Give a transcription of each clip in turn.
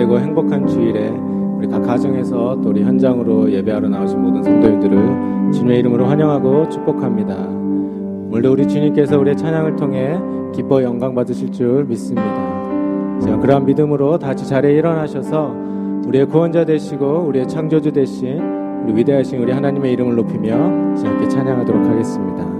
복되고 행복한 주일에 우리 각 가정에서 또 우리 현장으로 예배하러 나오신 모든 성도님들을 주님의 이름으로 환영하고 축복합니다. 오늘도 우리 주님께서 우리의 찬양을 통해 기뻐 영광 받으실 줄 믿습니다. 자, 그러한 믿음으로 다시 자리에 일어나셔서 우리의 구원자 되시고 우리의 창조주 되신 우리 위대하신 우리 하나님의 이름을 높이며 함께 찬양하도록 하겠습니다.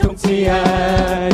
통치하시네.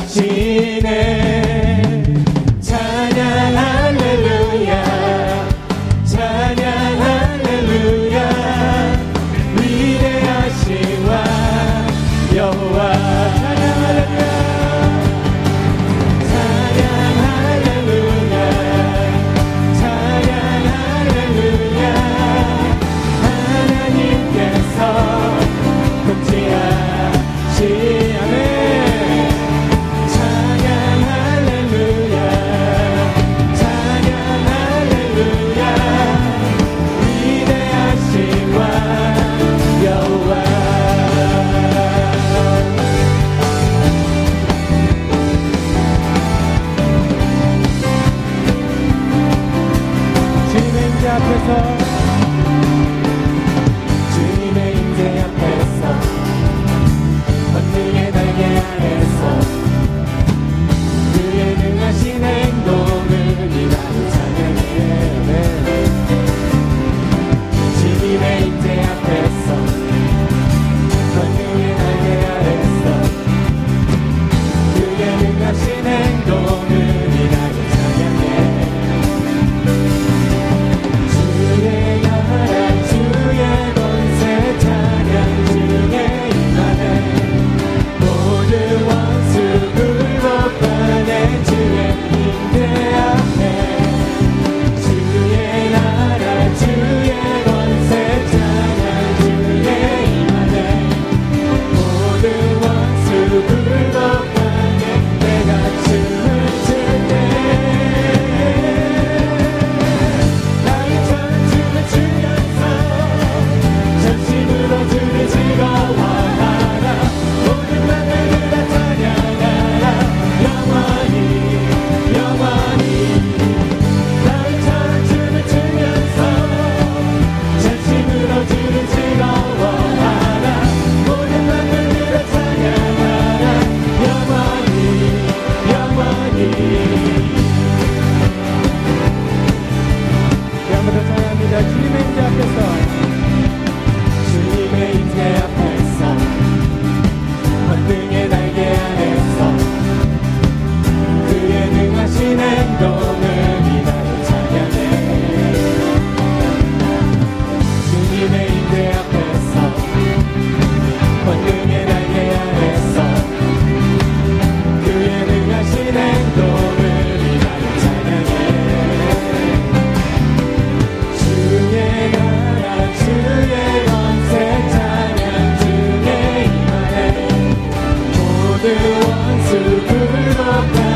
they want to burn up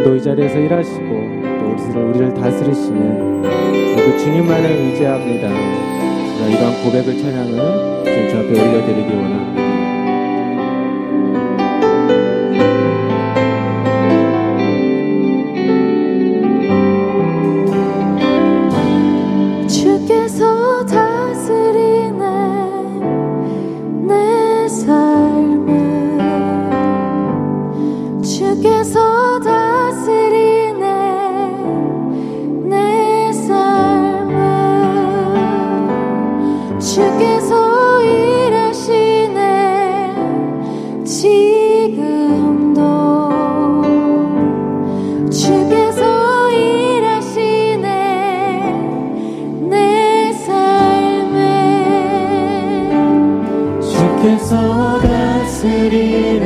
주님도 이 자리에서 일하시고 또 우리를 우리를 다스리시는 모두 주님만을 의지합니다. 이러한 고백을 찬양을 주님 앞에 올려드리기 원합니다. 주께서 다스리네.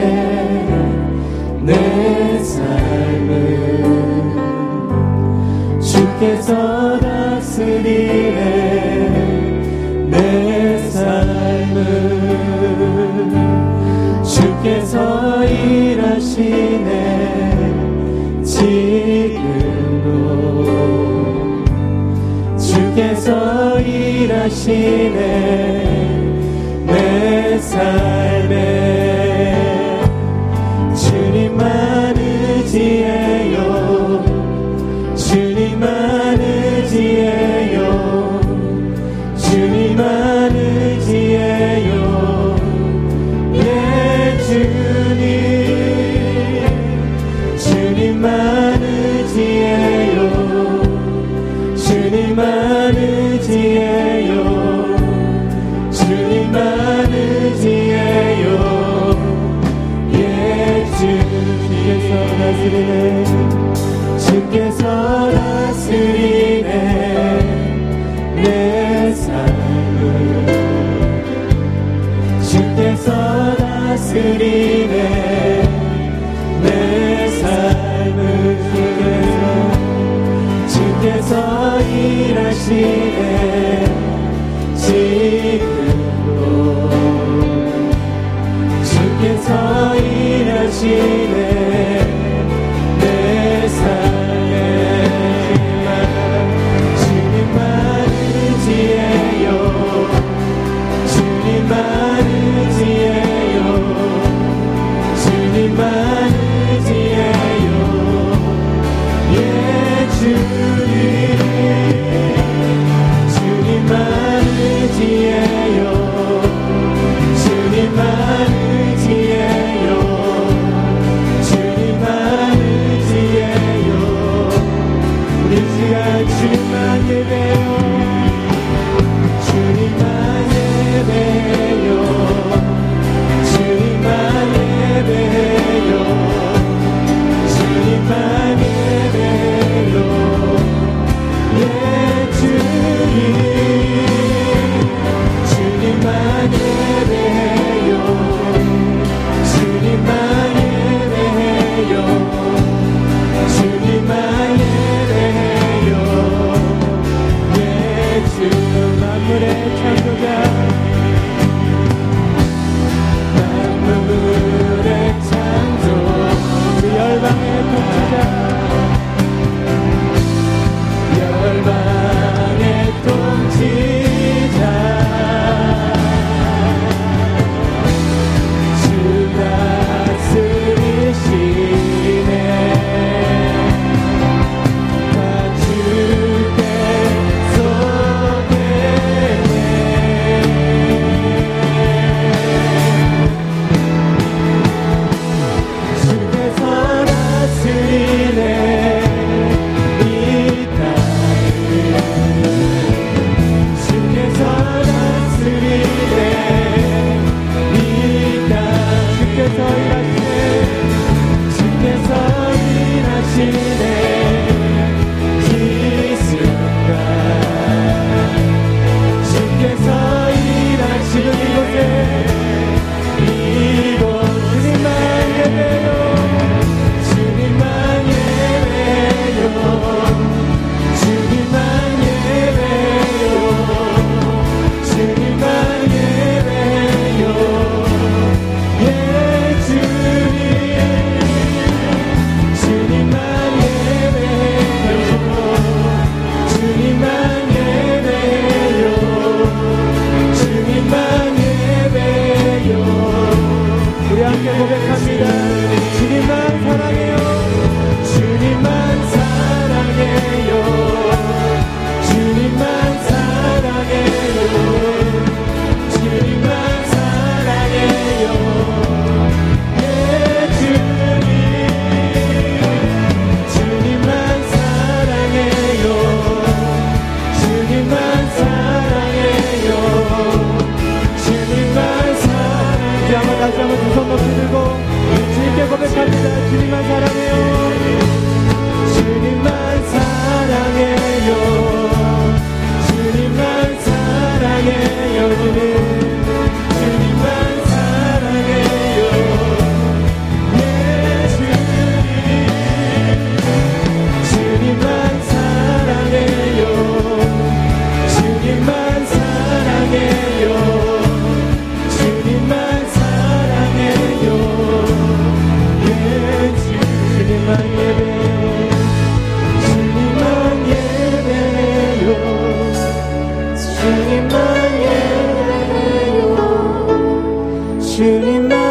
내 삶을 주께서 다스리네. 내 삶을 주께서 일하시네. 지금도 주께서 일하시네. Jesus. Even you remember